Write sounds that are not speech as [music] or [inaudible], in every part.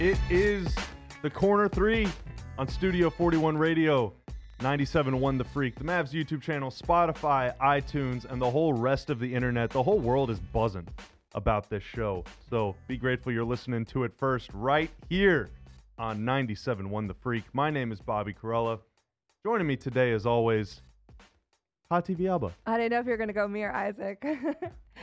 It is the corner three on Studio 41 Radio, 97.1 The Freak, the Mavs YouTube channel, Spotify, iTunes, and the whole rest of the internet. The whole world is buzzing about this show. So be grateful you're listening to it first right here on 97.1 The Freak. My name is Bobby Karalla. Joining me today, as always, Hati Viaba. I didn't know if you were gonna go me or Isaac. [laughs]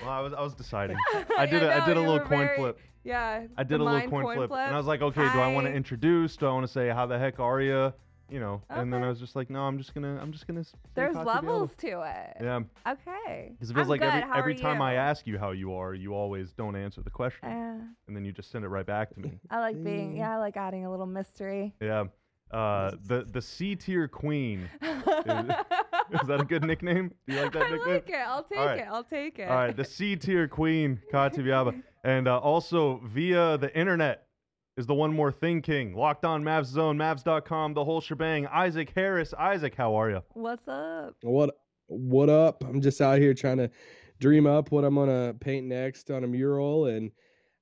Well, I was I was deciding. [laughs] I did Yeah, a I no, did a little coin very- flip. Yeah. I did a little coin, flip, and I was like, okay, do I want to introduce? Do I want to say how the heck are you? You know, and then I was just like, no, I'm just gonna I'm just gonna. There's Hati Viaba. levels to it. Yeah, Okay. because it feels I'm like good. every every time I ask you how you are, you always don't answer the question, Uh, and then you just send it right back to me. [laughs] I like being. Yeah, I like adding a little mystery. Yeah. Uh, the the C tier queen. Is that a good nickname? Do you like that I nickname? like it. I'll take right. it. I'll take it. All right, the C tier queen, Kati Viaba. [laughs] And uh, also via the internet is the One More Thing King, Locked On Mavs Zone, Mavs.com, the whole shebang. Isaac Harris. Isaac, how are you? What's up? What what up? I'm just out here trying to dream up what I'm gonna paint next on a mural, and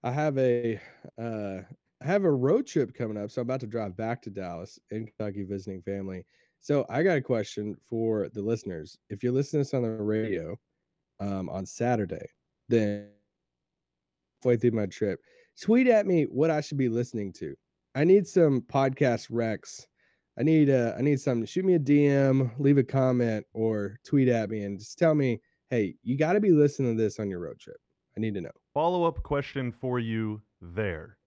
I have a uh, I have a road trip coming up, so I'm about to drive back to Dallas in Kentucky visiting family. So I got a question for the listeners. If you're listening to this on the radio um, on Saturday, then halfway through my trip, tweet at me what I should be listening to. I need some podcast recs. I need uh I need something. Shoot me a DM, leave a comment, or tweet at me and just tell me, hey, you got to be listening to this on your road trip. I need to know. Follow up question for you there.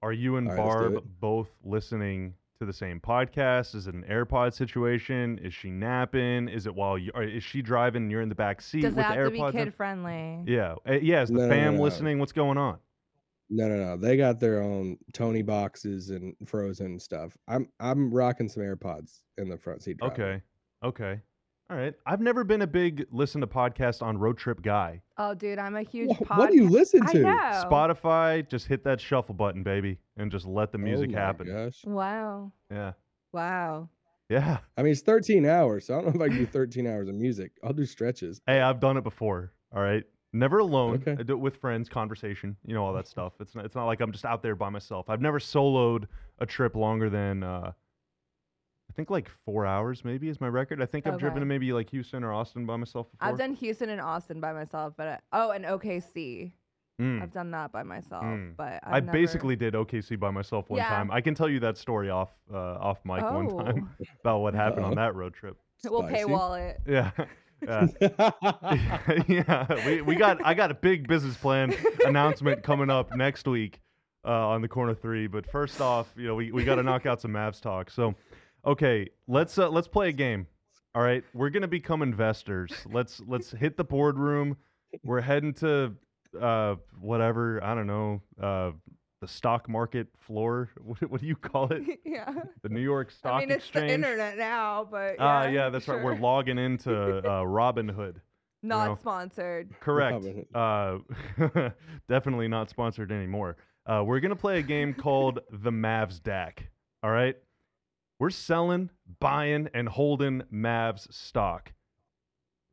Are you and right, Barb both listening to the same podcast? Is it an AirPod situation? Is she napping? Is it while you or is she driving and you're in the back seat Does it with have the to be AirPods? in? kid friendly? Yeah. Uh, yeah, is the No, no, fam no, no. listening? What's going on? No, no, no. They got their own Tonie boxes and Frozen stuff. I'm I'm rocking some AirPods in the front seat. driving. Okay. Okay. All right. I've never been a big listen to podcast on road trip guy. Oh, dude, I'm a huge Wha- podcast. What do you listen I to? know. Spotify, just hit that shuffle button, baby, and just let the Oh music my happen. Gosh. Wow. Yeah. Wow. Yeah. I mean, it's 13 hours, so I don't know if I can do 13 hours of music. I'll do stretches. Hey, I've done it before. All right. Never alone. Okay. I do it with friends, conversation, you know, all that stuff. It's not, it's not like I'm just out there by myself. I've never soloed a trip longer than uh I think like four hours maybe is my record. I think I've driven Okay. to maybe like Houston or Austin by myself before. I've done Houston and Austin by myself, but I, oh, and OKC. Mm. I've done that by myself, Mm. but I've I never- basically did OKC by myself one Yeah. time. I can tell you that story off uh, off mic one time [laughs] about what happened on Uh-oh. that road trip. [laughs] We'll Spicy. paywall it. Yeah. [laughs] Yeah. yeah, we, we got I got a big business plan announcement coming up next week uh, on the corner three. But first off, you know, we, we got to knock out some Mavs talk. So, okay, let's uh, let's play a game. All right, we're gonna become investors. Let's let's hit the boardroom. We're heading to uh, whatever I don't know uh, the stock market floor. [laughs] What, what do you call it? [laughs] yeah. The New York Stock Exchange. I mean, it's Exchange. the internet now, but Ah, yeah, yeah, that's right. We're logging into [laughs] uh, Robinhood. not know. sponsored. Correct. Uh, definitely not sponsored anymore. Uh, we're gonna play a game called the Mavsdaq. All right, we're selling, buying, and holding Mavs stock.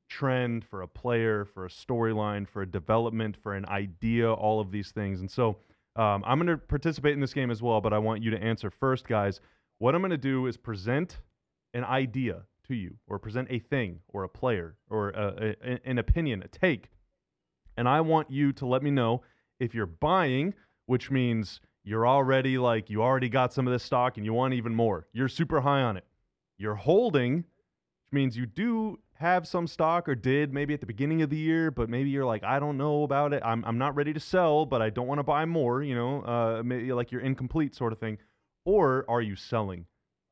Trend for a player, for a storyline, for a development, for an idea, all of these things. And so um, I'm gonna participate in this game as well, but I want you to answer first, guys. What I'm gonna do is present an idea to you, or present a thing, or a player, or a, a, an opinion, a take and I want you to let me know if you're buying, which means you're already like you already got some of this stock and you want even more. You're super high on it. You're holding, which means you do have some stock or did maybe at the beginning of the year, but maybe you're like, I don't know about it. I'm, I'm not ready to sell, but I don't want to buy more, you know, uh, maybe like you're incomplete sort of thing. Or are you selling?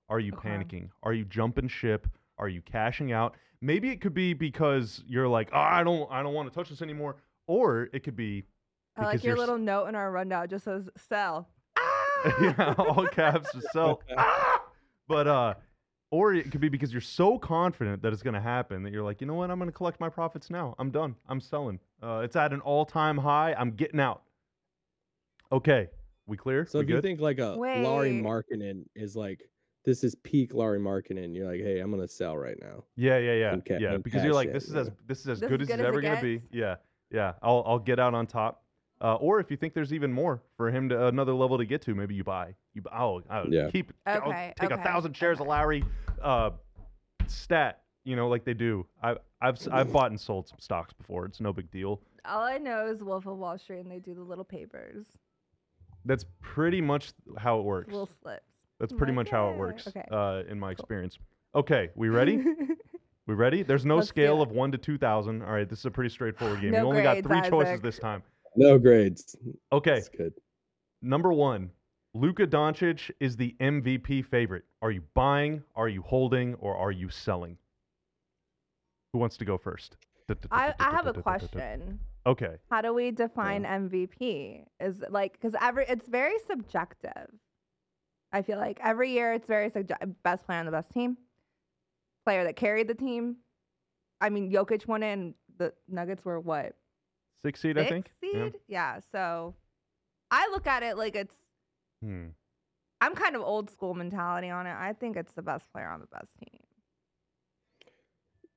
Are you Okay. panicking? Are you jumping ship? Are you cashing out? Maybe it could be because you're like, oh, I don't, I don't want to touch this anymore. Or it could be, I like your you're s- little note in our rundown just says sell. [laughs] Ah! yeah, all caps to sell. Ah! But uh, or it could be because you're so confident that it's going to happen that you're like, you know what, I'm going to collect my profits now. I'm done. I'm selling. Uh, it's at an all-time high. I'm getting out. Okay, we clear? So we if you think like a Lauri Wait. Markkanen is like this is peak Lauri Markkanen, you're like, hey, I'm gonna sell right now. Yeah, yeah, yeah, and ca- yeah. Because you're like, this is yeah. as this is as This good is as good it's as ever gonna be. Yeah, yeah. I'll I'll get out on top. Uh, or if you think there's even more for him to another level to get to, maybe you buy. You buy, oh, oh Yeah. keep I'll Okay, take a thousand shares of. Lauri, uh, stat. You know, like they do. I, I've s- I've bought and sold some stocks before. It's no big deal. All I know is Wolf of Wall Street, and they do the little papers, That's pretty much how it works. little slips. That's pretty like, much how it works okay, uh, in my experience. Okay, we [laughs] ready? we ready? There's no Let's scale of one to two thousand. All right, this is a pretty straightforward [laughs] game. No you only got grades, three choices Isaac. this time. No grades. Okay, That's good. number one, Luka Doncic is the MVP favorite. Are you buying? Are you holding? Or are you selling? Who wants to go first? I, I have a question. Okay. How do we define MVP? Is it like because every it's very subjective. I feel like every year it's very subjective. Best player on the best team, player that carried the team. I mean, Jokic won it, and the Nuggets were what Six seed, six I think. Yeah. seed? Yeah. So I look at it like it's. Hmm. I'm kind of old school mentality on it. I think it's the best player on the best team.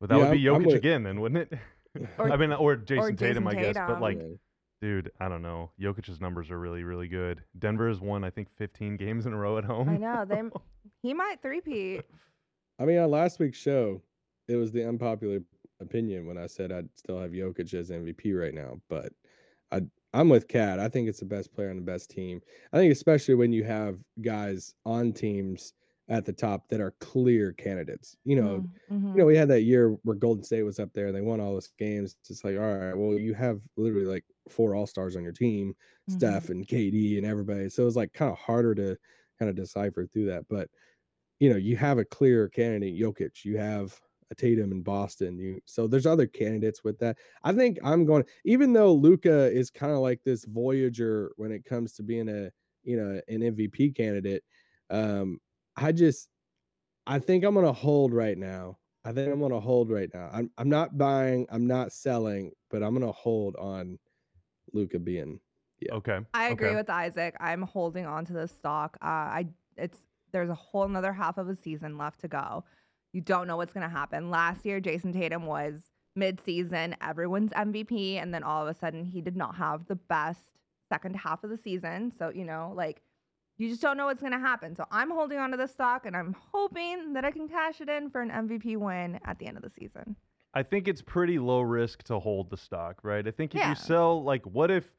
But that Yeah, would be I'm- I'm Jokic with- again, then, wouldn't it? [laughs] Or- I mean, or Jayson, Tatum, Jayson I guess. But like, Yeah. dude, I don't know. Jokic's numbers are really, really good. Denver has won, I think, 15 games in a row at home. I know they. [laughs] He might three-peat. I mean, on last week's show, it was the unpopular opinion when I said I'd still have Jokic as MVP right now, but I I'm with Cat. I think it's the best player on the best team. I think especially when you have guys on teams at the top that are clear candidates. You know, Mhm. you know, we had that year where Golden State was up there and they won all those games. It's just like, all right, well, you have literally like four all stars on your team, Mhm. Steph and KD and everybody. So it was like kind of harder to kind of decipher through that. But you know, you have a clear candidate, Jokic. You have a Tatum in Boston. You so there's other candidates with that. I think I'm going, even though Luka is kind of like this Voyager when it comes to being a you know an MVP candidate. Um, I just I think I'm gonna hold right now. I think I'm gonna hold right now. I'm I'm not buying, I'm not selling, but I'm gonna hold on Luka being Yeah. Okay. I agree okay. with Isaac. I'm holding on to this stock. Uh, I it's there's a whole another half of a season left to go. You don't know what's gonna happen. Last year, Jayson Tatum was mid-season, everyone's MVP, and then all of a sudden he did not have the best second half of the season. So you know, like you just don't know what's gonna happen. So I'm holding on to this stock, and I'm hoping that I can cash it in for an MVP win at the end of the season. I think it's pretty low risk to hold the stock, right? I think if Yeah. you sell, like, what if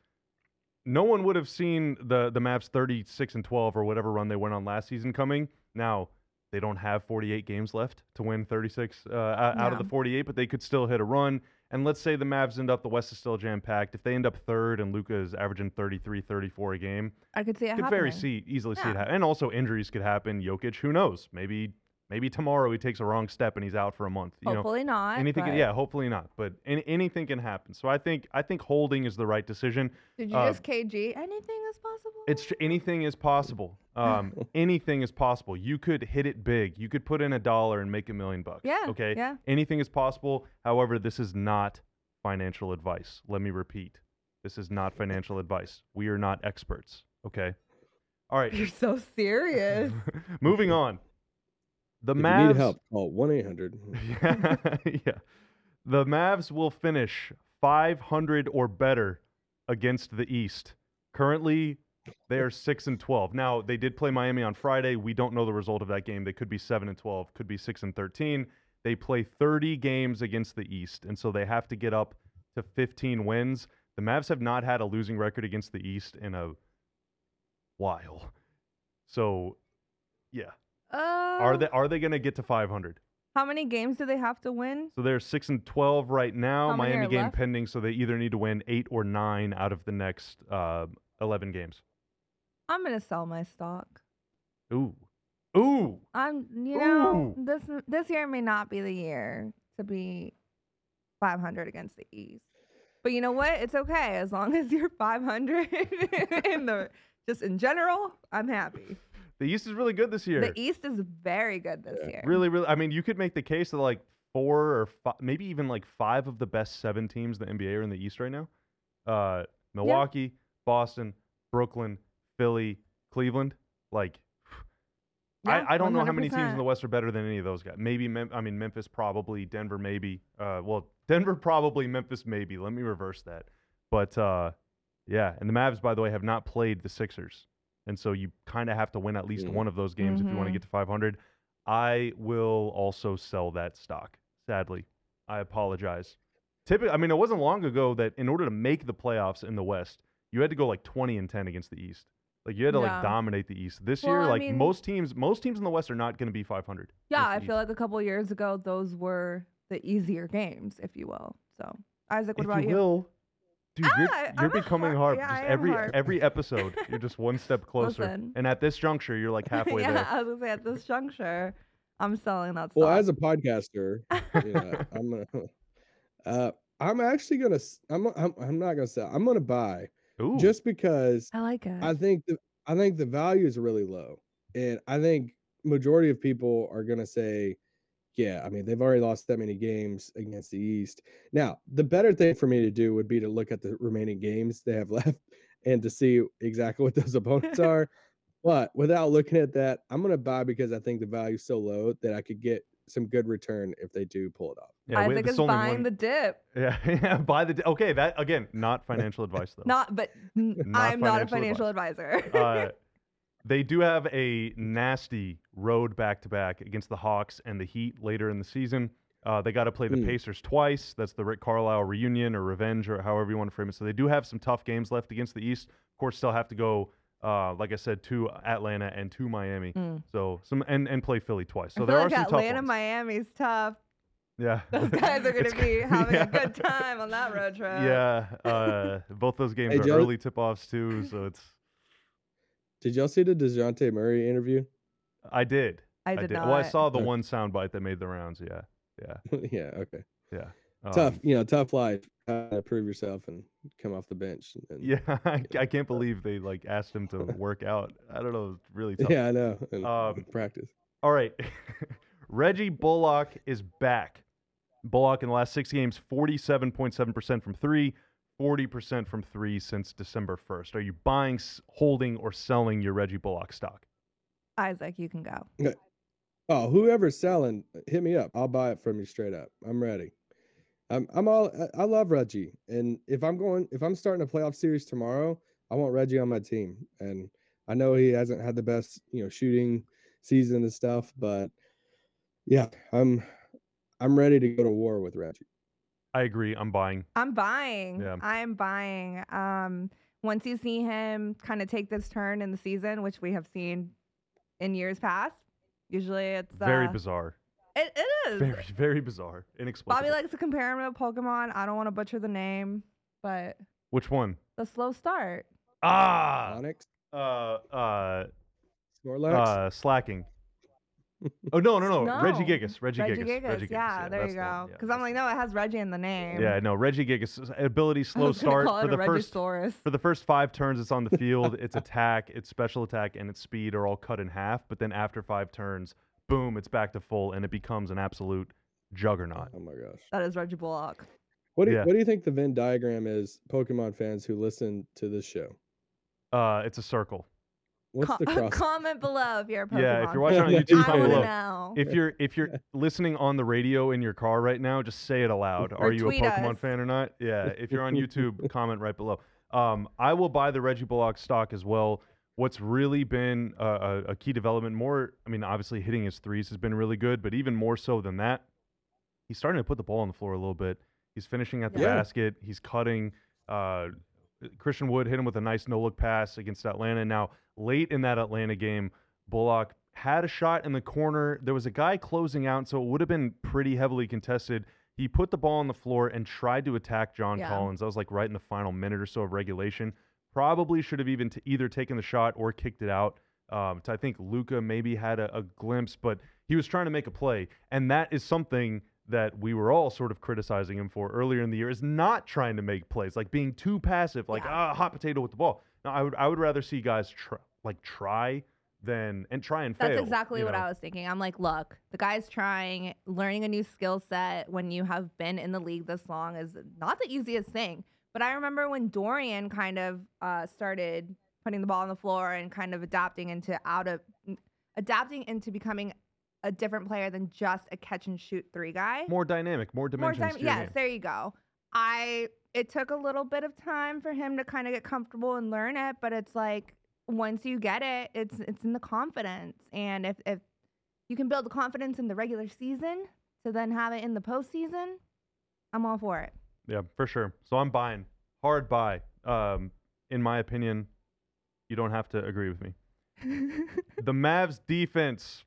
no one would have seen the the Mavs 36 and 12 or whatever run they went on last season coming? Now they don't have 48 games left to win 36 uh, out out of the 48, but they could still hit a run. And let's say the Mavs end up, the West is still jam packed. If they end up third and Luka is averaging 33, 34 a game, I could see it could very see easily see it happen. And also injuries could happen. Jokic, who knows? Maybe maybe tomorrow he takes a wrong step and he's out for a month. You know, Hopefully not. anything. but- Yeah, hopefully not. But any, anything can happen. So I think I think holding is the right decision. Did you uh, just KG? Anything is possible. It's tr- anything is possible. Um, [laughs] anything is possible. You could hit it big. You could put in a dollar and make a million bucks. Yeah, Okay. yeah. Anything is possible. However, this is not financial advice. Let me repeat. This is not financial advice. We are not experts. Okay. All right. You're so serious. [laughs] Moving on. The if Mavs. you need help, call one eight hundred. yeah, [laughs] yeah. The Mavs will finish 500 or better against the East. Currently, they are 6 and 12. Now, they did play Miami on Friday. We don't know the result of that game. They could be 7 and 12, could be 6 and 13. They play 30 games against the East, and so they have to get up to 15 wins. The Mavs have not had a losing record against the East in a while. So, yeah. Uh, Are they are they going to get to 500? How many games do they have to win? So they're six and twelve right now. How many Miami are game left? pending, so they either need to win eight or nine out of the next uh, eleven games. I'm gonna sell my stock. Ooh, ooh. I'm, you know, Ooh. this this year may not be the year to be 500 against the East. But you know what? It's okay as long as you're 500 [laughs] in the just in general. I'm happy. The East is really good this year. The East is very good this Yeah. year. Really, really. I mean, you could make the case that like four or five, maybe even like five of the best seven teams in the NBA are in the East right now. Uh, Milwaukee, Boston, Brooklyn, Philly, Cleveland. Like, [sighs] Yeah, I, I don't know how many teams in the West are better than any of those guys. Maybe, Mem- I mean, Memphis probably, Denver maybe. Uh, well, [laughs] Denver probably, Memphis maybe. Let me reverse that. But uh, Yeah, and the Mavs, by the way, have not played the Sixers, and so you kind of have to win at least Mhm. one of those games if you want to Mhm. get to 500. I will also sell that stock. Sadly, I apologize. Typically, I mean, it wasn't long ago that in order to make the playoffs in the West, you had to go like 20 and 10 against the East. Like you had to Yeah. like dominate the East. This Well, year, I like mean- most teams, most teams in the West are not going to be 500. Yeah, I feel East. like a couple years ago, those were the easier games, if you will. So, Isaac, what if about you you? will, dude, you're, Ah, you're becoming heart- hard. yeah, just every hard. every episode, you're just one step [laughs] closer. Listen. And at this juncture, you're like [laughs] halfway yeah, there. I was gonna say at this juncture, I'm selling that stock. Well, as a podcaster, yeah, I'm gonna. [laughs] Uh, I'm actually gonna. s- I'm. I'm. I'm not gonna sell. I'm gonna buy Ooh, just because I like it. I think the I think the value is really low, and I think majority of people are gonna say, yeah. I mean, they've already lost that many games against the East. Now, the better thing for me to do would be to look at the remaining games they have [laughs] left and to see exactly what those opponents [laughs] are. But without looking at that, I'm gonna buy because I think the value's so low that I could get some good return if they do pull it off. yeah, wait, Isaac this is buying one- the dip. [laughs] Yeah, yeah. Buy the. dip. Okay, that again, not financial advice though. Not, but n- Not I'm not a financial financial advisor. uh, they do have a nasty road back to back against the Hawks and the Heat later in the season. Uh, they got to play the Hmm. Pacers twice. That's the Rick Carlisle reunion or revenge or however you want to frame it. So they do have some tough games left against the East. Of course, still have to go, uh, like I said, to Atlanta and to Miami. Mm. So some and and play Philly twice. So I there are some Atlanta, tough ones. Miami's tough. Yeah, [laughs] Those guys are going to be [laughs] having yeah. a good time on that road trip. [laughs] Yeah, uh, both those games Hey, are Joe- early tip-offs too. So it's Did y'all see the Dejounte Murray interview? I did. I did, not. Well, I saw the Okay. one soundbite that made the rounds. Yeah, yeah. [laughs] yeah. Okay. Yeah. tough. Um, You know, tough life. Uh, prove yourself and come off the bench. And, yeah, [laughs] I, I can't believe they like asked him to [laughs] work out. I don't know, it's really tough. Yeah, I know. And Um, practice. All right, Reggie Bullock is back. Bullock in the last six games, forty-seven point seven percent from three, 40 percent from three since December first. Are you buying, holding, or selling your Reggie Bullock stock? Isaac, you can go. Oh, whoever's selling, hit me up. I'll buy it from you straight up. I'm ready. I'm I'm all I- I love Reggie. And if I'm going if I'm starting a playoff series tomorrow, I want Reggie on my team. And I know he hasn't had the best, you know, shooting season and stuff, but yeah, I'm I'm ready to go to war with Reggie. I agree. I'm buying. I'm buying. Yeah. I'm buying. Um, once you see him kind of take this turn in the season, which we have seen in years past, usually it's Very uh, bizarre. It, it is. Very, very bizarre. Inexplicable. Bobby likes to compare him to Pokemon. I don't want to butcher the name, but Which one? the slow start. Ah, Onix, uh, uh, Snorlax. uh, Slaking. Oh no, no, [laughs] no, Reggie No. Gigas. Reggie, Regigigas. Gigas. Regigigas. yeah, there you go. Because that's I'm like, no, it has Reggie in the name. Yeah, no, Regigigas ability [laughs] slow start for the first for the first five turns it's on the field, [laughs] its attack, its special attack, and its speed are all cut in half. But then after five turns, boom, it's back to full, and it becomes an absolute juggernaut. oh my gosh. That is Reggie Bullock. What do you, Yeah. what do you think the Venn diagram is, Pokemon fans who listen to this show? Uh, it's a circle. What's Co- the [laughs] cross? comment below if you're a Pokemon. Yeah, if you're fan. watching on YouTube, comment below. know. If you're if you're [laughs] listening on the radio in your car right now, just say it aloud. Or Are you a Pokemon us. fan or not? Yeah. If you're on [laughs] YouTube, comment right below. Um, I will buy the Reggie Bullock stock as well. What's really been a, a, a key development, more, I mean, obviously hitting his threes has been really good, but even more so than that, he's starting to put the ball on the floor a little bit. He's finishing at the Yeah. basket. He's cutting. Uh, Christian Wood hit him with a nice no look pass against Atlanta. Now, late in that Atlanta game, Bullock had a shot in the corner. There was a guy closing out, so it would have been pretty heavily contested. He put the ball on the floor and tried to attack John Yeah. Collins. That was like right in the final minute or so of regulation. Probably should have even t- either taken the shot or kicked it out. Um, I think Luka maybe had a, a glimpse, but he was trying to make a play, and that is something that we were all sort of criticizing him for earlier in the year is not trying to make plays, like being too passive, like Yeah. ah hot potato with the ball. No, I would I would rather see guys try, like try than and try and That's fail. That's exactly what know? I was thinking. I'm like, look, the guy's trying, learning a new skill set when you have been in the league this long is not the easiest thing. But I remember when Dorian kind of uh, started putting the ball on the floor and kind of adapting into out of adapting into becoming a different player than just a catch and shoot three guy. more dynamic, more More dimensions time. to Yes, game. there you go. I it took a little bit of time for him to kind of get comfortable and learn it, but it's like once you get it, it's it's in the confidence. And if if you can build the confidence in the regular season to then have it in the postseason, I'm all for it. Yeah, for sure. So I'm buying. Hard buy. Um, in my opinion, you don't have to agree with me. [laughs] the Mavs defense.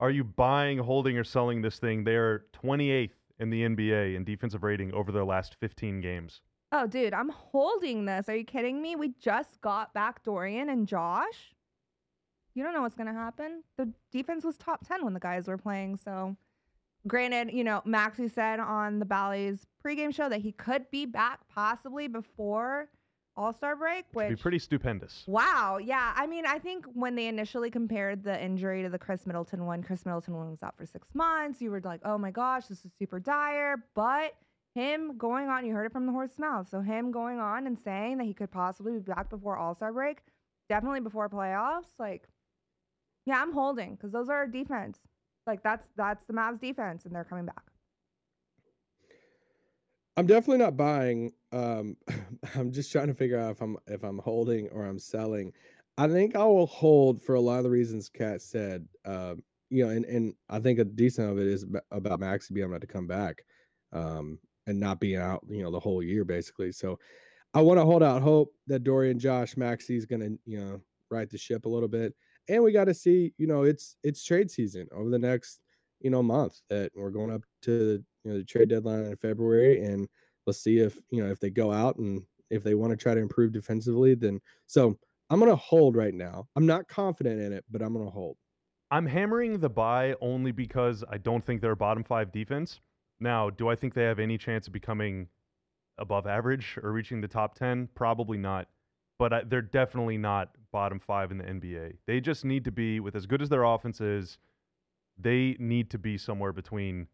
Are you buying, holding, or selling this thing? They are 28th in the NBA in defensive rating over their last 15 games. oh, dude, I'm holding this. Are you kidding me? We just got back Dorian and Josh. You don't know what's gonna happen. The defense was top 10 when the guys were playing, so granted, you know, Maxi said on the Bally's pregame show that he could be back possibly before All Star break, which Should be pretty stupendous. Wow. Yeah. I mean, I think when they initially compared the injury to the Khris Middleton one, Khris Middleton one was out for six months. You were like, oh my gosh, this is super dire. But him going on, you heard it from the horse's mouth. So him going on and saying that he could possibly be back before All Star break, definitely before playoffs. Like, yeah, I'm holding because those are our defense. Like that's that's the Mavs defense, and they're coming back. I'm definitely not buying. Um, [laughs] I'm just trying to figure out if I'm if I'm holding or I'm selling. I think I will hold for a lot of the reasons Kat said. Um, you know, and and I think a decent of it is ab- about Maxi being able to come back, um, and not being out. You know, the whole year basically. So, I want to hold out hope that Dorian Josh Maxi is going to you know right the ship a little bit, and we got to see. You know, it's it's trade season over the next you know month that we're going up to you know the trade deadline in February, and let's see if you know if they go out and if they want to try to improve defensively. Then so I'm gonna hold right now. I'm not confident in it, but I'm gonna hold. I'm hammering the buy only because I don't think they're a bottom five defense. Now, do I think they have any chance of becoming above average or reaching the top 10? Probably not. But I, they're definitely not bottom five in the NBA. They just need to be, with as good as their offense is, they need to be somewhere between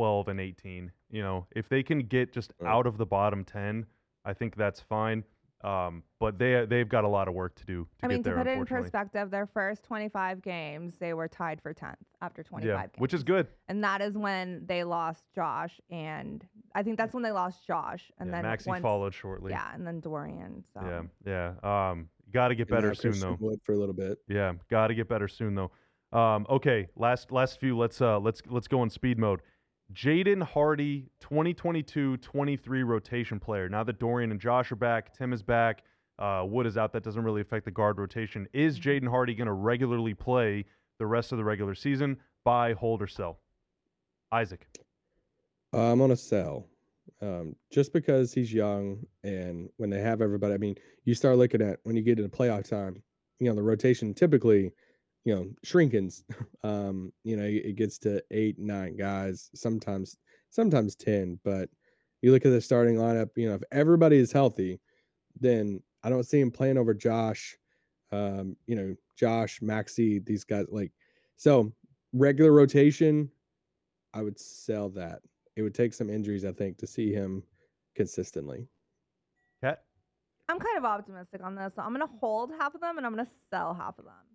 12 and 18. You know, if they can get just Right. out of the bottom 10, I think that's fine. Um, but they they've got a lot of work to do to I mean, get there. to put it in perspective, their first 25 games, they were tied for 10th after 25 yeah, games. which is good. and that is when they lost Josh, and I think that's when they lost Josh, and yeah, then Maxi once, followed shortly. yeah, and then Dorian. So Yeah, yeah. Um, got to get And better soon though. Wood for a little bit. Yeah, got to get better soon though. Um, okay, last last few. Let's uh let's let's go in speed mode. Jaden Hardy, 2022-23 rotation player. Now that Dorian and Josh are back, Tim is back, uh, Wood is out. That doesn't really affect the guard rotation. Is Jaden Hardy going to regularly play the rest of the regular season? Buy, hold, or sell? Isaac. Uh, I'm gonna sell. Um, just because he's young and when they have everybody, I mean, you start looking at when you get into playoff time, you know, the rotation typically, you know, shrinkins. [laughs] um, you know, it gets to eight, nine guys, sometimes, sometimes 10. But you look at the starting lineup, you know, if everybody is healthy, then I don't see him playing over Josh, um, you know, Josh, Maxi, these guys like so regular rotation, I would sell that. It would take some injuries, I think, to see him consistently. Cat. I'm kind of optimistic on this. So I'm gonna hold half of them, and I'm gonna sell half of them.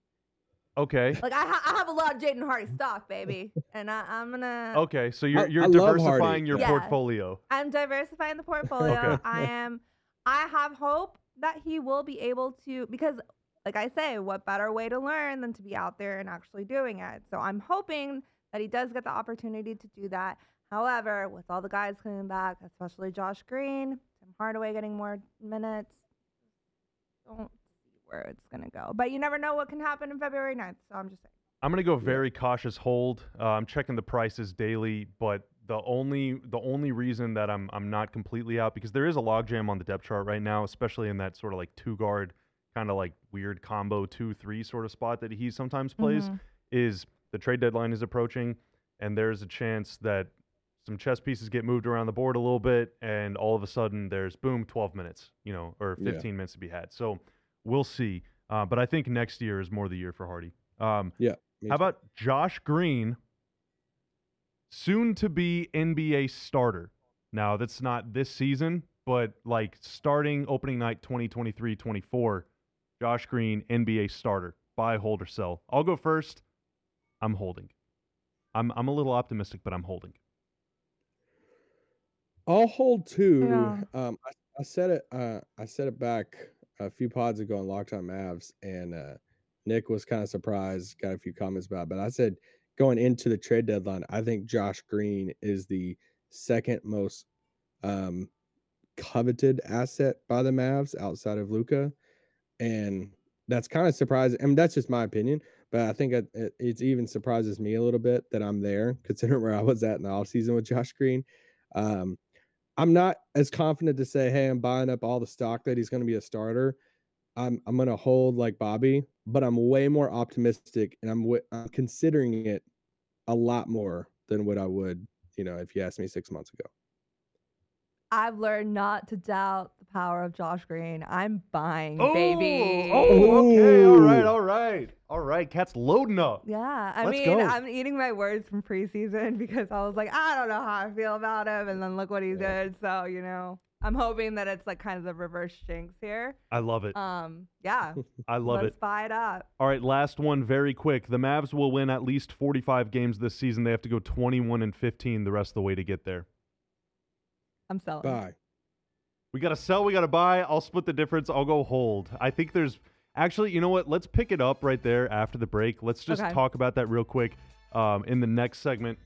Okay. Like I, ha- I have a lot of Jaden Hardy stock, baby, and I, I'm gonna. Okay. So you're I- you're I love Hardy. diversifying your Yeah. portfolio. I'm diversifying the portfolio. Okay. I am. I have hope that he will be able to because, like I say, what better way to learn than to be out there and actually doing it? So I'm hoping that he does get the opportunity to do that. However, with all the guys coming back, especially Josh Green, Tim Hardaway getting more minutes, don't see where it's gonna go. But you never know what can happen in February 9th. So I'm just saying. I'm gonna go very cautious hold. Uh, I'm checking the prices daily, but the only the only reason that I'm I'm not completely out because there is a logjam on the depth chart right now, especially in that sort of like two guard kind of like weird combo two three sort of spot that he sometimes plays. Mhm. Is the trade deadline is approaching, and there's a chance that some chess pieces get moved around the board a little bit, and all of a sudden there's boom 12 minutes, you know, or Yeah. 15 minutes to be had. So we'll see. Uh, but I think next year is more the year for Hardy. Um, Me how too. about Josh Green, soon to be NBA starter? Now, that's not this season, but like starting opening night 2023 24, Josh Green, NBA starter. Buy, hold, or sell. I'll go first. I'm holding. I'm, I'm a little optimistic, but I'm holding. I'll hold two. Yeah. Um, I, I said it. Uh, I said it back a few pods ago on Locked On Mavs, and uh, Nick was kind of surprised. Got a few comments about, it, but I said going into the trade deadline, I think Josh Green is the second most um, coveted asset by the Mavs outside of Luka, and that's kind of surprising. I mean, that's just my opinion, but I think it, it, it even surprises me a little bit that I'm there, considering where I was at in the offseason with Josh Green. Um, I'm not as confident to say, hey, I'm buying up all the stock that he's going to be a starter. I'm I'm going to hold like Bobby, but I'm way more optimistic, and I'm, w- I'm considering it a lot more than what I would, you know, if you asked me six months ago. I've learned not to doubt the power of Josh Green. I'm buying, baby. Oh, okay. All right. All right. All right. Cat's loading up. Yeah, I Let's mean, go. I'm eating my words from preseason [laughs] because I was like, I don't know how I feel about him, and then look what he Yeah. did. So you know, I'm hoping that it's like kind of the reverse jinx here. I love it. Um, yeah, [laughs] I love let's it. buy it up. All right, last one very quick. The Mavs will win at least 45 games this season. They have to go 21 and 15 the rest of the way to get there. I'm selling. Bye. We got to sell, we got to buy. I'll split the difference. I'll go hold. I think there's actually, you know what? Let's pick it up right there after the break. Let's just Okay. talk about that real quick um, in the next segment.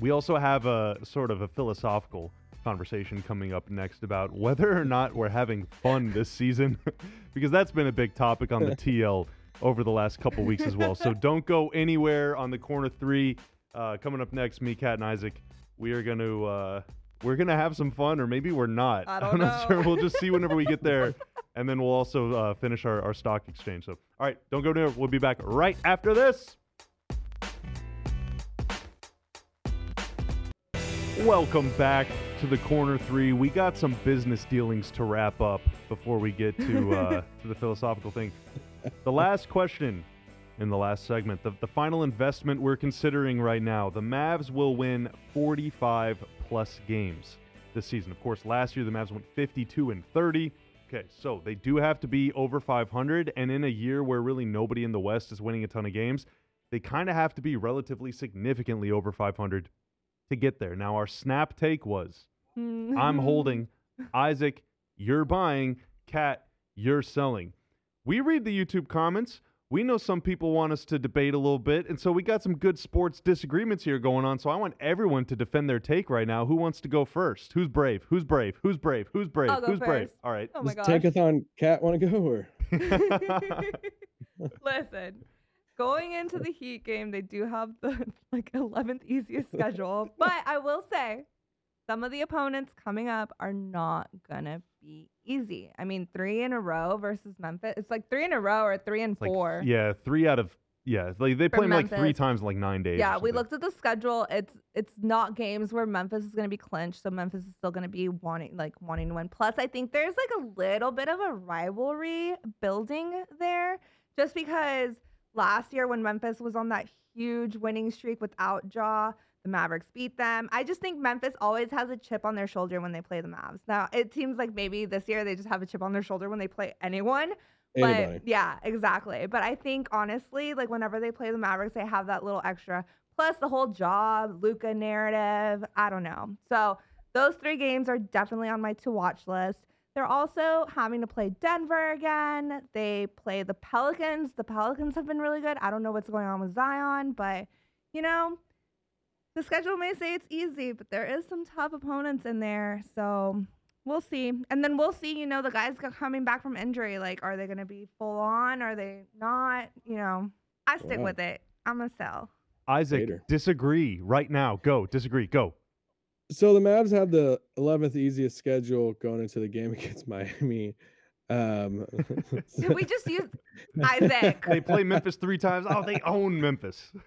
We also have a sort of a philosophical conversation coming up next about whether or not we're having fun this season, [laughs] because that's been a big topic on the [laughs] TL over the last couple weeks as well. So [laughs] don't go anywhere on the corner three. Uh, coming up next, me, Kat, and Isaac. We are going to uh, we're gonna have some fun, or maybe we're not. I [laughs] don't am not know. sure. We'll just see whenever we get there, [laughs] and then we'll also uh, finish our, our stock exchange. So, all right, don't go anywhere. We'll be back right after this. Welcome back to the corner three. We got some business dealings to wrap up before we get to uh, [laughs] to the philosophical thing. The last question in the last segment, the, the final investment we're considering right now. The Mavs will win 45 plus games this season. Of course, last year the Mavs went 52 and 30. Okay, so they do have to be over 500, and in a year where really nobody in the West is winning a ton of games, they kind of have to be relatively significantly over 500 to get there. Now, our snap take was hmm. I'm holding. [laughs] Isaac, you're buying. Cat, you're selling. We read the YouTube comments. We know some people want us to debate a little bit, and so we got some good sports disagreements here going on. So I want everyone to defend their take right now. Who wants to go first? Who's brave? Who's brave? Who's brave? Who's brave? I'll go Who's brave? All right. Oh my Does gosh. Tankathon Cat want to go or? [laughs] Listen, going into the Heat game, they do have the [laughs] like 11th easiest schedule, but I will say some of the opponents coming up are not gonna be easy. I mean, three in a row versus Memphis. It's like three in a row or three and Like, four. yeah, three out of yeah. Like they play them like three times in like nine days. Yeah, we looked at the schedule. It's it's not games where Memphis is going to be clinched, so Memphis is still going to be wanting like wanting to win. Plus, I think there's like a little bit of a rivalry building there, just because last year when Memphis was on that huge winning streak without Ja, the Mavericks beat them. I just think Memphis always has a chip on their shoulder when they play the Mavs. Now it seems like maybe this year they just have a chip on their shoulder when they play anyone. Anybody. But yeah, exactly. But I think honestly, like whenever they play the Mavericks, they have that little extra. Plus the whole job, Luka narrative. I don't know. So those three games are definitely on my to watch list. They're also having to play Denver again. They play the Pelicans. The Pelicans have been really good. I don't know what's going on with Zion, but you know, the schedule may say it's easy, but there is some tough opponents in there. So we'll see. And then we'll see, you know, the guys coming back from injury. Like, are they going to be full on? Are they not? You know, I stick Wow. with it. I'm a sell. Isaac, Hater. disagree right now. Go. Disagree. Go. So the Mavs have the 11th easiest schedule going into the game [laughs] against Miami. Um, Did we just use [laughs] Isaac? They play Memphis three times. Oh, they own Memphis. [laughs]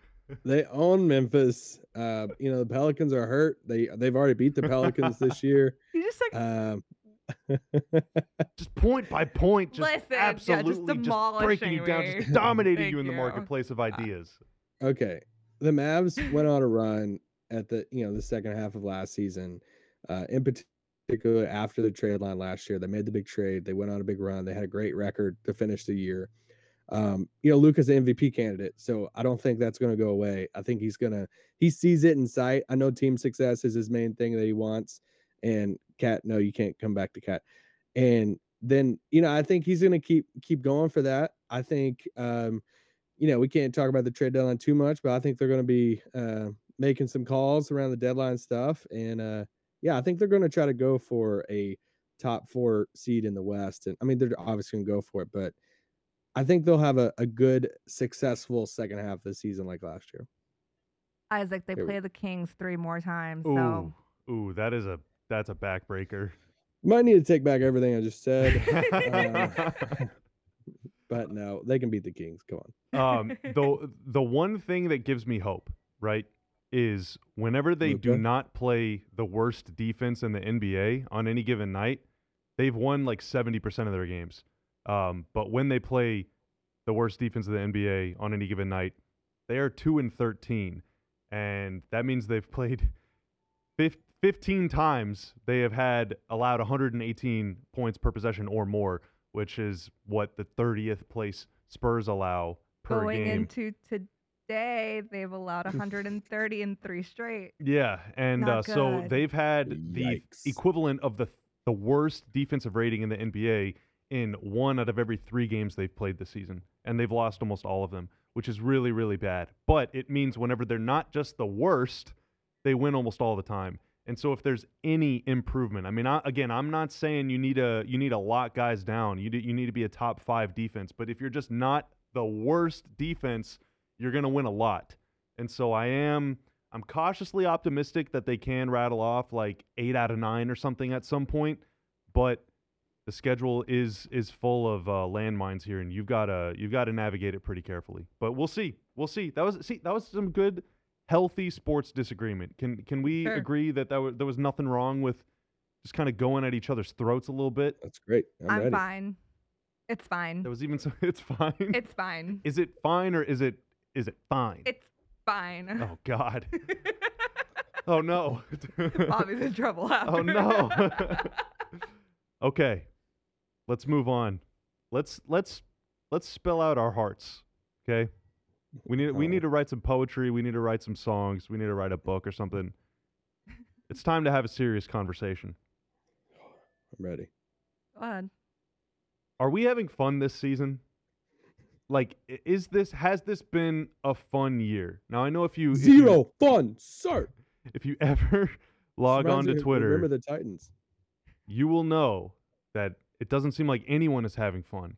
they own Memphis. Uh, you know the Pelicans are hurt. They they've already beat the Pelicans this [laughs] year. You just like Um, [laughs] Just point by point, just Listen, yeah, just absolutely just, breaking you down, demolishing just dominating you in the marketplace of ideas. okay, the Mavs went on a run at the you know the second half of last season. Uh, in particular, after the trade line last year, they made the big trade. They went on a big run. They had a great record to finish the year. Um, you know, Luka's the MVP candidate, so I don't think that's going to go away. I think he's gonna he sees it in sight. I know team success is his main thing that he wants, And Cat, no, you can't come back to Cat. And then you know, I think he's going to keep keep going for that. I think um, you know we can't talk about the trade deadline too much, but I think they're going to be uh, making some calls around the deadline stuff. And uh, yeah, I think they're going to try to go for a top four seed in the West. And I mean, they're obviously going to go for it, but I think they'll have a, a good, successful second half of the season like last year. Isaac, they Here we- play the Kings three more times. Ooh, So ooh, that is a that's a backbreaker. Might need to take back everything I just said, [laughs] [laughs] but no, they can beat the Kings. Come on. um, [laughs] the the one thing that gives me hope, right, is whenever they do Luka? not play the worst defense in the NBA on any given night, they've won like seventy percent of their games. Um, but when they play the worst defense of the NBA on any given night, they are two and thirteen, and that means they've played [laughs] fifteen times. They have had allowed 118 points per possession or more, which is what the 30th place Spurs allow per going game. into today, they've allowed 130 in three straight. Yeah, and uh, so they've had the Yikes. equivalent of the the worst defensive rating in the NBA in one out of every three games they've played this season, and they've lost almost all of them, which is really really bad. But it means whenever they're not just the worst, they win almost all the time. And so if there's any improvement, I mean, I, again, I'm not saying you need a you need to lock guys down. You do, you need to be a top five defense. But if you're just not the worst defense, you're gonna win a lot. And so I am I'm cautiously optimistic that they can rattle off like eight out of nine or something at some point. But the schedule is is full of uh, landmines here, and you've got to you've got to navigate it pretty carefully. But we'll see. We'll see. That was see that was some good healthy sports disagreement. Can can we Sure. agree that that w- there was nothing wrong with just kind of going at each other's throats a little bit? That's great. I'm, I'm, ready. fine. It's fine. There was even some. [laughs] It's fine. It's fine. is it fine or is it is it fine? It's fine. oh God. [laughs] oh no. Bobby's in trouble. After. [laughs] Oh no. okay. Let's move on. Let's let's let's spell out our hearts. Okay? We need we need to write some poetry, we need to write some songs, we need to write a book or something. [laughs] It's time to have a serious conversation. I'm ready. Go ahead. Are we having fun this season? Like is this has this been a fun year? Now I know if you if you- Zero fun, sir. [laughs] if you [laughs] ever log on to Twitter Remember the Titans. you will know that it doesn't seem like anyone is having fun.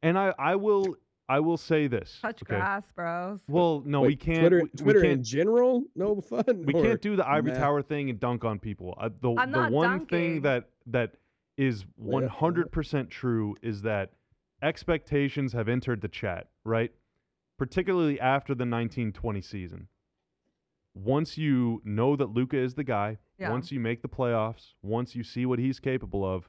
And I, I will I will say this. Touch okay? grass, bros. Well, no, we can't. Twitter, we, we can't, in general, no fun. we can't do the ivory Nah. tower thing and dunk on people. Uh, the I'm the not one dunking. thing that that is 100% true is that expectations have entered the chat, right? Particularly after the 1920 season. Once you know that Luka is the guy, Yeah. once you make the playoffs, once you see what he's capable of,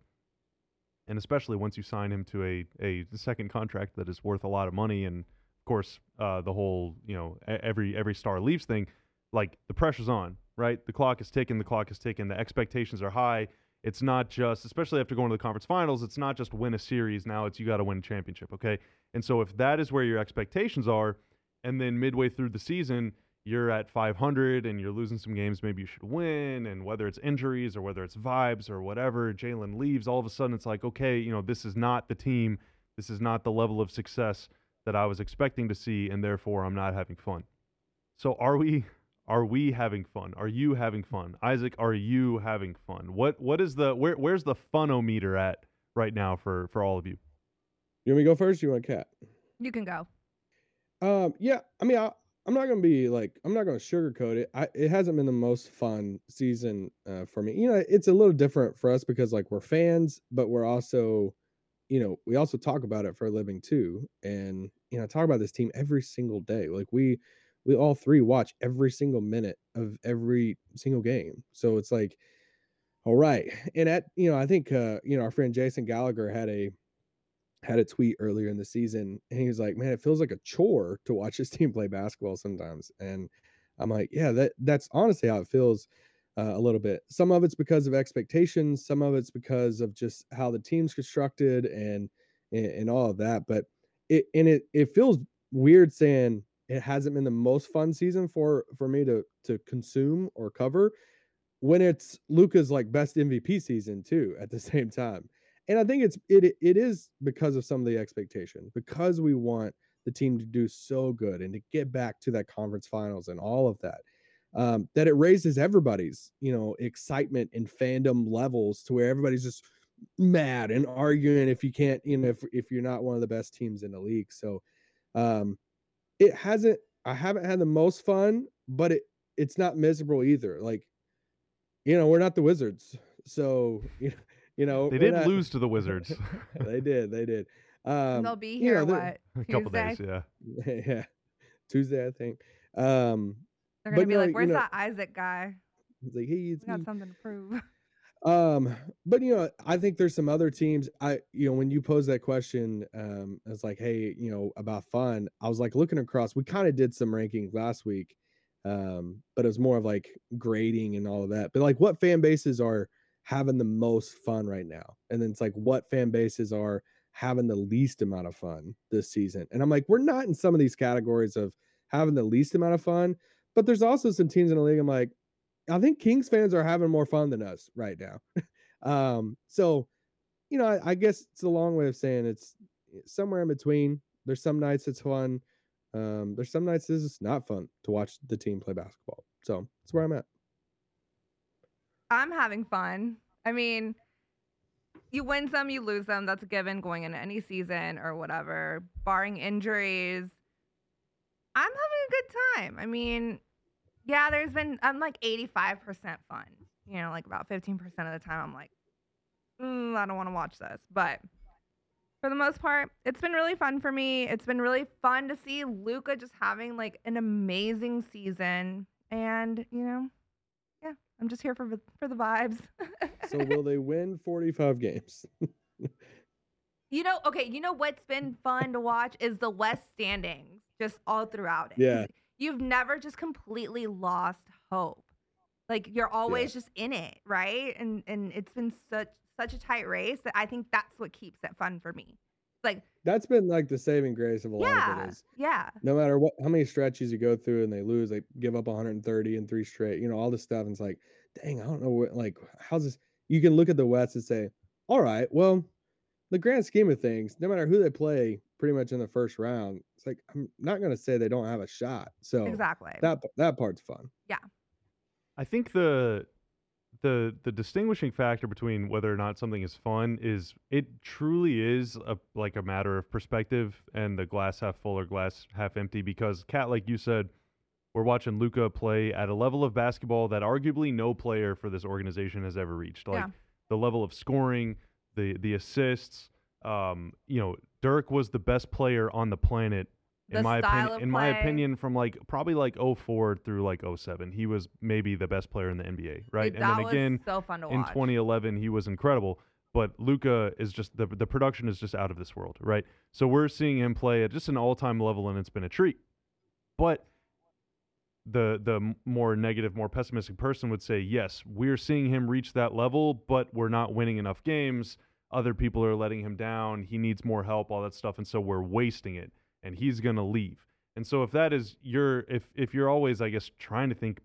and especially once you sign him to a, a second contract that is worth a lot of money, and of course uh, the whole you know every every star leaves thing, like the pressure's on, right? The clock is ticking, the clock is ticking, the expectations are high. It's not just, especially after going to the conference finals, it's not just win a series. Now it's you got to win a championship, okay? And so if that is where your expectations are, and then midway through the season you're at 500 and you're losing some games maybe you should win and whether it's injuries or whether it's vibes or whatever jalen leaves all of a sudden it's like okay you know this is not the team this is not the level of success that i was expecting to see and therefore i'm not having fun so are we are we having fun are you having fun isaac are you having fun what what is the where where's the funometer at right now for for all of you You want me to go first? Or you want Cat? You can go. Um, yeah. I mean, I, I'm not gonna be like, I'm not gonna sugarcoat it. I, it hasn't been the most fun season uh, for me. You know, it's a little different for us because like we're fans, but we're also, you know, we also talk about it for a living too, and you know, talk about this team every single day. Like we, we all three watch every single minute of every single game. So it's like, all right, and at you know, I think uh, you know, our friend Jason Gallagher had a had a tweet earlier in the season and he was like man it feels like a chore to watch this [laughs] team play basketball sometimes and i'm like yeah that that's honestly how it feels uh, a little bit some of it's because of expectations some of it's because of just how the team's constructed and and, and all of that but it and it it feels weird saying it hasn't been the most fun season for for me to to consume or cover when it's Luka's like best MVP season too at the [laughs] same time. And I think it's it it is because of some of the expectation because we want the team to do so good and to get back to that conference finals and all of that. Um, that it raises everybody's you know excitement and fandom levels to where everybody's just mad and arguing if you can't you know if, if you're not one of the best teams in the league so um it hasn't i haven't had the most fun but it it's not miserable either like you know we're not the wizards so [laughs] you know they did not, lose to the [laughs] wizards they did they did um they'll be here you know, what [laughs] a couple days yeah [laughs] yeah tuesday i think um they're gonna be like where's you know, that isaac guy he's like hey it's we got something to prove um, but you know, I think there's some other teams. I you know, when you pose that question, um, it's like, hey, you know, about fun. I was like looking across. We kind of did some rankings last week, um, but it was more of like grading and all of that. But like, what fan bases are having the most fun right now? And then it's like, what fan bases are having the least amount of fun this season? And I'm like, we're not in some of these categories of having the least amount of fun, but there's also some teams in the league. I'm like, I think Kings fans are having more fun than us right now. [laughs] um, so, you know, I, I, guess it's a long way of saying it's somewhere in between. There's some nights it's fun. Um, there's some nights it's not fun to watch the team play basketball. So that's where I'm at. I'm having fun. I mean, you win some, you lose some. That's a given going into any season or whatever, barring injuries. I'm having a good time. I mean, yeah, there's been I'm like 85% fun. You know, like about 15% of the time I'm like, mm, I don't want to watch this. But for the most part, it's been really fun for me. It's been really fun to see Luka just having like an amazing season. And, you know, yeah, I'm just here for for the vibes. [laughs] so will they win 45 games? you know, okay, you know what's been fun to watch is the West standings just all throughout it. Yeah you've never just completely lost hope. Like you're always yeah. just in it, right? And and it's been such such a tight race that I think that's what keeps it fun for me. Like that's been like the saving grace of a yeah, lot of it is yeah. No matter what how many stretches you go through and they lose, they give up 130 and three straight, you know, all this stuff. And it's like, dang, I don't know what like how's this you can look at the West and say, all right, well, the grand scheme of things, no matter who they play, pretty much in the first round, it's like I'm not going to say they don't have a shot. So exactly that that part's fun. Yeah, I think the the the distinguishing factor between whether or not something is fun is it truly is a like a matter of perspective and the glass half full or glass half empty. Because Kat, like you said, we're watching Luka play at a level of basketball that arguably no player for this organization has ever reached. Like yeah. the level of scoring, the the assists. Um, you know, Dirk was the best player on the planet in my opinion. In my opinion, from like probably like 04 through like 07, he was maybe the best player in the NBA, right? Dude, and then again, so fun to in watch. 2011, he was incredible. But Luka is just the the production is just out of this world, right? So we're seeing him play at just an all time level, and it's been a treat. But the the more negative, more pessimistic person would say, yes, we're seeing him reach that level, but we're not winning enough games other people are letting him down. He needs more help, all that stuff, and so we're wasting it, and he's gonna leave. And so if that is your if if you're always I guess trying to think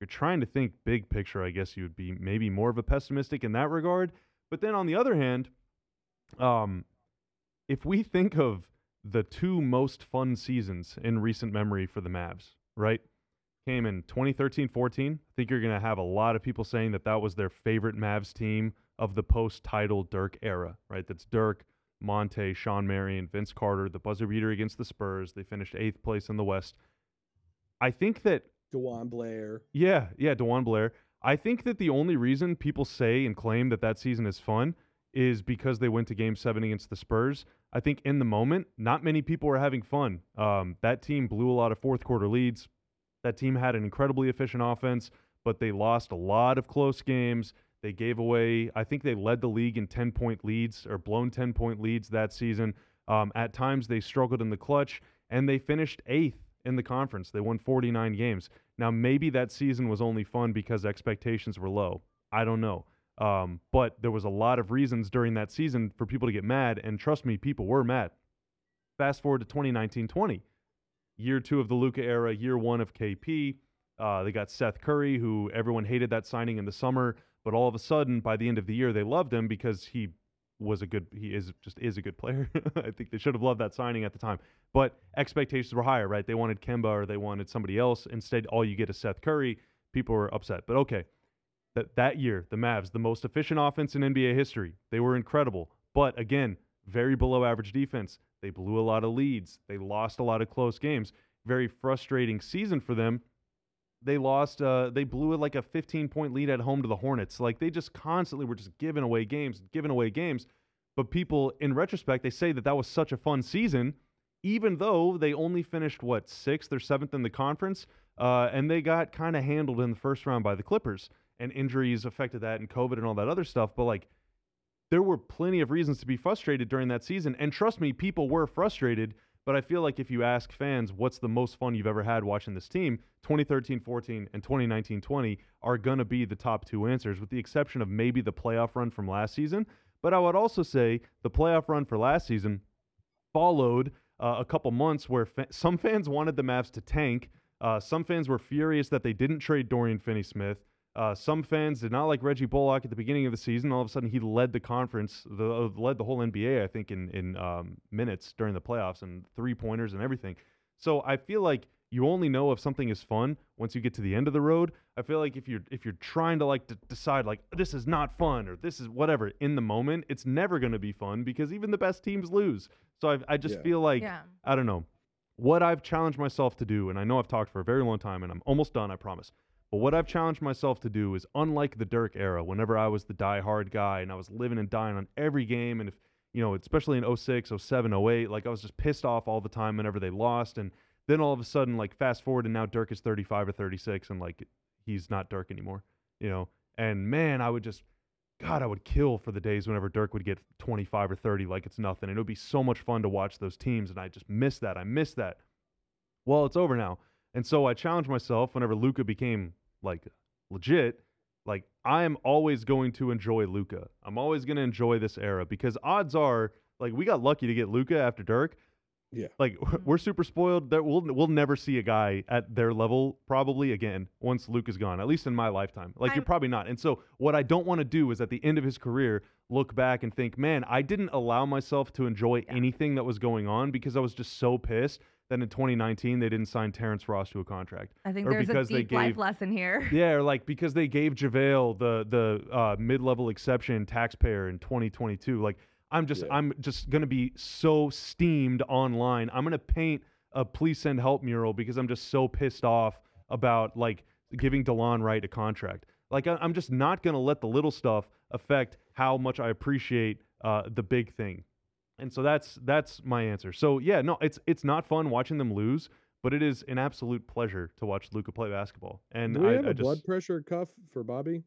you're trying to think big picture, I guess you would be maybe more of a pessimistic in that regard. But then on the other hand, um, if we think of the two most fun seasons in recent memory for the Mavs, right? Came in 2013 14. I think you're going to have a lot of people saying that that was their favorite Mavs team of the post-title Dirk era, right? That's Dirk, Monta, Shawn Marion, Vince Carter, the buzzer beater against the Spurs. They finished eighth place in the West. I think that DeJuan Blair. Yeah, yeah, DeJuan Blair. I think that the only reason people say and claim that that season is fun is because they went to Game Seven against the Spurs. I think in the moment, not many people were having fun. Um, that team blew a lot of fourth quarter leads. That team had an incredibly efficient offense, but they lost a lot of close games. They gave away, I think they led the league in 10 point leads or blown 10 point leads that season. Um, at times they struggled in the clutch and they finished eighth in the conference. They won 49 games. Now, maybe that season was only fun because expectations were low. I don't know. Um, but there was a lot of reasons during that season for people to get mad. And trust me, people were mad. Fast forward to 2019 20, year two of the Luka era, year one of KP. Uh, they got Seth Curry, who everyone hated that signing in the summer, but all of a sudden by the end of the year they loved him because he was a good he is just is a good player. [laughs] I think they should have loved that signing at the time. But expectations were higher, right? They wanted Kemba or they wanted somebody else. Instead, all you get is Seth Curry. People were upset. But okay. That that year, the Mavs, the most efficient offense in NBA history. They were incredible. But again, very below average defense. They blew a lot of leads. They lost a lot of close games. Very frustrating season for them. They lost. Uh, they blew it like a 15 point lead at home to the Hornets. Like they just constantly were just giving away games, giving away games. But people, in retrospect, they say that that was such a fun season, even though they only finished what sixth or seventh in the conference, uh, and they got kind of handled in the first round by the Clippers, and injuries affected that, and COVID and all that other stuff. But like there were plenty of reasons to be frustrated during that season. And trust me, people were frustrated. But I feel like if you ask fans what's the most fun you've ever had watching this team, 2013 14 and 2019 20 are going to be the top two answers, with the exception of maybe the playoff run from last season. But I would also say the playoff run for last season followed uh, a couple months where fa- some fans wanted the Mavs to tank. Uh, some fans were furious that they didn't trade Dorian Finney Smith. Uh, some fans did not like Reggie Bullock at the beginning of the season. All of a sudden, he led the conference, the, uh, led the whole NBA, I think, in in um, minutes during the playoffs and three pointers and everything. So I feel like you only know if something is fun once you get to the end of the road. I feel like if you're if you're trying to like to decide like this is not fun or this is whatever in the moment, it's never going to be fun because even the best teams lose. So I I just Yeah. feel like Yeah. I don't know what I've challenged myself to do, and I know I've talked for a very long time, and I'm almost done, I promise. But what I've challenged myself to do is, unlike the Dirk era, whenever I was the die-hard guy and I was living and dying on every game, and if you know, especially in 06, 07, 08, like I was just pissed off all the time whenever they lost, and then all of a sudden, like fast forward, and now Dirk is 35 or 36, and like he's not Dirk anymore, you know. And man, I would just, God, I would kill for the days whenever Dirk would get 25 or 30 like it's nothing. And it would be so much fun to watch those teams, and I just miss that. I miss that. Well, it's over now. And so I challenged myself whenever Luka became like legit, like I am always going to enjoy Luka. I'm always going to enjoy this era because odds are like we got lucky to get Luka after Dirk. Yeah. Like [laughs] mm-hmm. we're super spoiled that we'll we'll never see a guy at their level probably again once Luke is gone. At least in my lifetime. Like you're probably not. And so what I don't want to do is at the end of his career look back and think, "Man, I didn't allow myself to enjoy Yeah. anything that was going on because I was just so pissed that in 2019 they didn't sign Terrence Ross to a contract." I think Or there's a because they deep life gave- lesson here. [laughs] Yeah, or like because they gave JaVale the the uh, mid level exception taxpayer in 2022. Like I'm just Yeah. I'm just gonna be so steamed online. I'm gonna paint a please send help mural because I'm just so pissed off about like giving Delon Wright a contract. Like I, I'm just not gonna let the little stuff affect how much I appreciate uh, the big thing. And so that's that's my answer. So yeah, no, it's it's not fun watching them lose, but it is an absolute pleasure to watch Luka play basketball. And Do we I, have I a just blood pressure cuff for Bobby?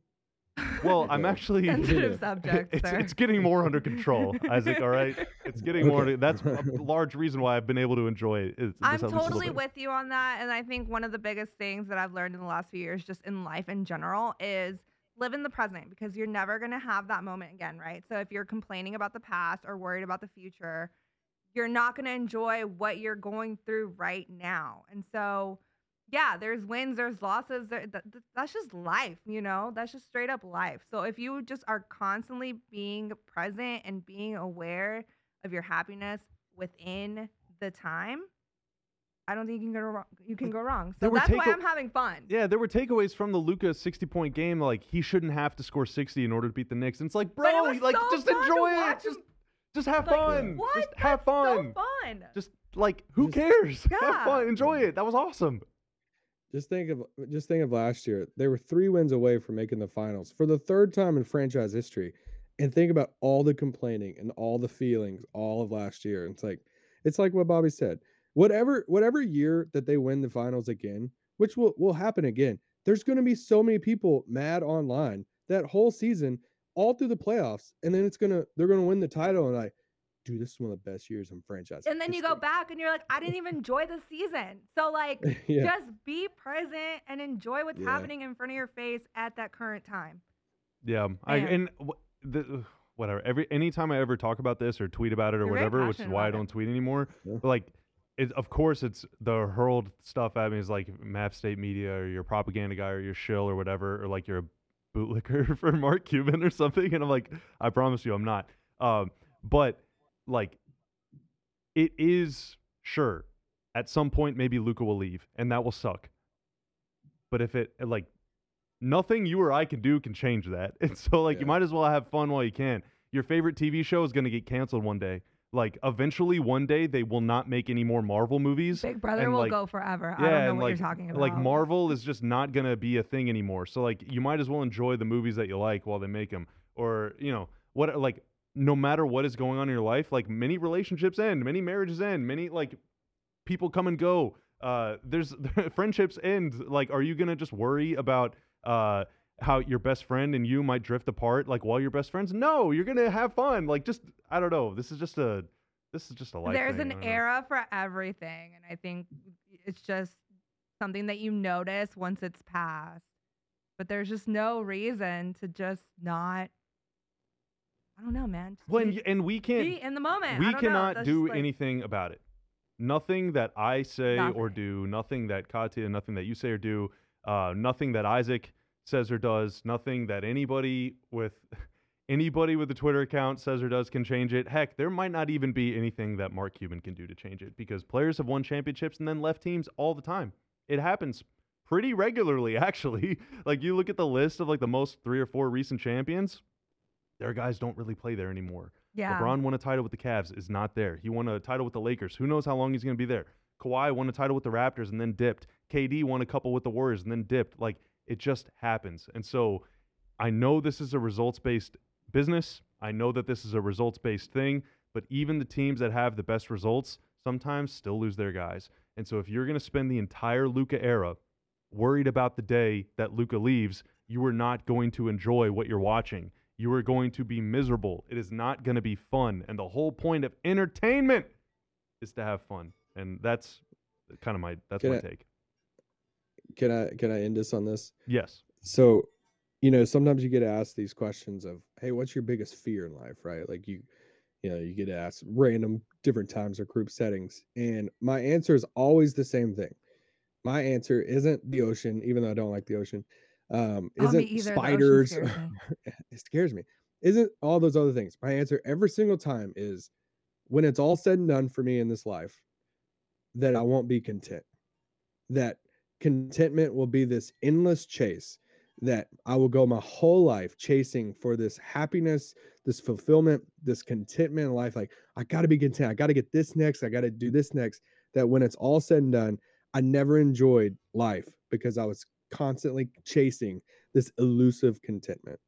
well, [laughs] I'm actually Sensitive Yeah. subject, it's it's getting more under control, Isaac. All right, it's [laughs] getting more. Okay. Under, that's a [laughs] large reason why I've been able to enjoy it. is- I'm just at least a little totally with you on that. And I think one of the biggest things that I've learned in the last few years, just in life in general, is live in the present because you're never going to have that moment again, right? So if you're complaining about the past or worried about the future, you're not going to enjoy what you're going through right now. And so, yeah, there's wins, there's losses. There, th- th- that's just life, you know? That's just straight up life. So if you just are constantly being present and being aware of your happiness within the time, I don't think you can go wrong. You can go wrong. So were that's why I'm having fun. Yeah, there were takeaways from the Luka 60 point game. Like he shouldn't have to score 60 in order to beat the Knicks. And it's like, But it bro, was like so just enjoy it. Just just have Like, fun. What? Just have That's fun. So fun. Just like who Just- cares? [laughs] have fun. Enjoy it. That was awesome. Just think of just think of last year. They were three wins away from making the finals for the third time in franchise history. And think about all the complaining and all the feelings all of last year. It's like it's like what Bobby said. Whatever whatever year that they win the finals again, which will will happen again. There's going to be so many people mad online that whole season all through the playoffs and then it's going to they're going to win the title and I, dude, this is one of the best years in franchise. and then you go back and you're like, I didn't even enjoy the season. So like, [laughs] yeah. just be present and enjoy what's Yeah. happening in front of your face at that current time. Yeah, I and wh- the, [sighs] whatever. Every anytime I ever talk about this or tweet about it or You're whatever, which is why I don't tweet anymore. Yeah. But like, it, of course, it's the hurled stuff at me is like Map State Media or your propaganda guy or your shill or whatever, or like you're a bootlicker [laughs] for Mark Cuban or something. And I'm like, I promise you, I'm not. Um, but like, it is sure at some point maybe Luka will leave, and that will suck. But if it like nothing you or I can do can change that, [laughs] and so like you might as well have fun while you can. Your favorite TV show is gonna get canceled one day. Like eventually, one day they will not make any more Marvel movies. Big Brother and, will like- go forever. yeah, I don't know and what like you're talking about. like Marvel is just not gonna be a thing anymore. So like you might as well enjoy the movies that you like while they make them, or you know what like no matter what is going on in your life, like many relationships end, many marriages end, many like people come and go. Uh, there's [laughs] friendships end. Like, are you gonna just worry about uh how your best friend and you might drift apart like while you're best friends? No, you're gonna have fun. Like, just I don't know. This is just a this is just a life. There's thing. An don't know. era for everything, and I think it's just something that you notice once it's passed. But there's just no reason to just not. I don't know, man. Just Well, and, and we can't. be in the moment. We cannot do like- anything about it. Nothing that I say or do, nothing that Katya, nothing that you say or do, uh, nothing that Isaac says or does, nothing that anybody with [laughs] anybody with a Twitter account says or does can change it. Heck, there might not even be anything that Mark Cuban can do to change it because players have won championships and then left teams all the time. It happens pretty regularly, [laughs] actually. like you look at the list of like the most three or four recent champions, their guys don't really play there anymore. Yeah. LeBron won a title with the Cavs, is not there. He won a title with the Lakers. Who knows how long he's going to be there? Kawhi won a title with the Raptors and then dipped. KD won a couple with the Warriors and then dipped. Like it just happens. And so I know this is a results based business. I know that this is a results based thing, but even the teams that have the best results sometimes still lose their guys. And so if you're going to spend the entire Luka era worried about the day that Luka leaves, you are not going to enjoy what you're watching. You are going to be miserable. It is not going to be fun. And the whole point of entertainment is to have fun. And that's kind of my that's Can my I- take. Can I can I end this on this? Yes. So, you know, sometimes you get asked these questions of, "Hey, what's your biggest fear in life?" Right? Like you, you know, you get asked random different times or group settings, and my answer is always the same thing. My answer isn't the ocean, even though I don't like the ocean. Um, Oh, isn't either. Spiders? scares [laughs] it scares me. Isn't all those other things? My answer every single time is, when it's all said and done for me in this life, that I won't be content. That contentment will be this endless chase that I will go my whole life chasing for this happiness, this fulfillment, this contentment in life. Like, I got to be content. I got to get this next. I got to do this next. That when it's all said and done, I never enjoyed life because I was constantly chasing this elusive contentment.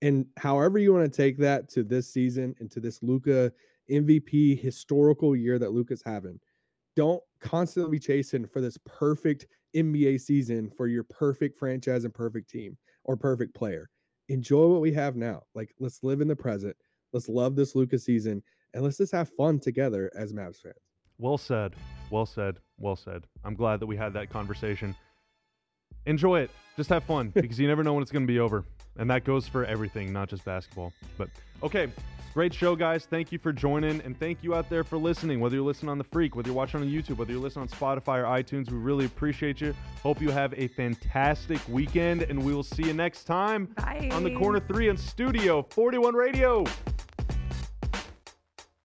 And however you want to take that to this season and to this Luka MVP historical year that Luka's having, don't constantly be chasing for this perfect NBA season for your perfect franchise and perfect team or perfect player. Enjoy what we have now. Like, let's live in the present. Let's love this Luka season and let's just have fun together as Mavs fans. Well said. Well said. Well said. I'm glad that we had that conversation. Enjoy it. Just have fun [laughs] because you never know when it's going to be over. And that goes for everything, not just basketball. But okay, great show, guys. Thank you for joining. And thank you out there for listening. Whether you're listening on The Freak, whether you're watching on YouTube, whether you're listening on Spotify or iTunes, we really appreciate you. Hope you have a fantastic weekend. And we will see you next time Bye. on the Corner 3 on Studio 41 Radio.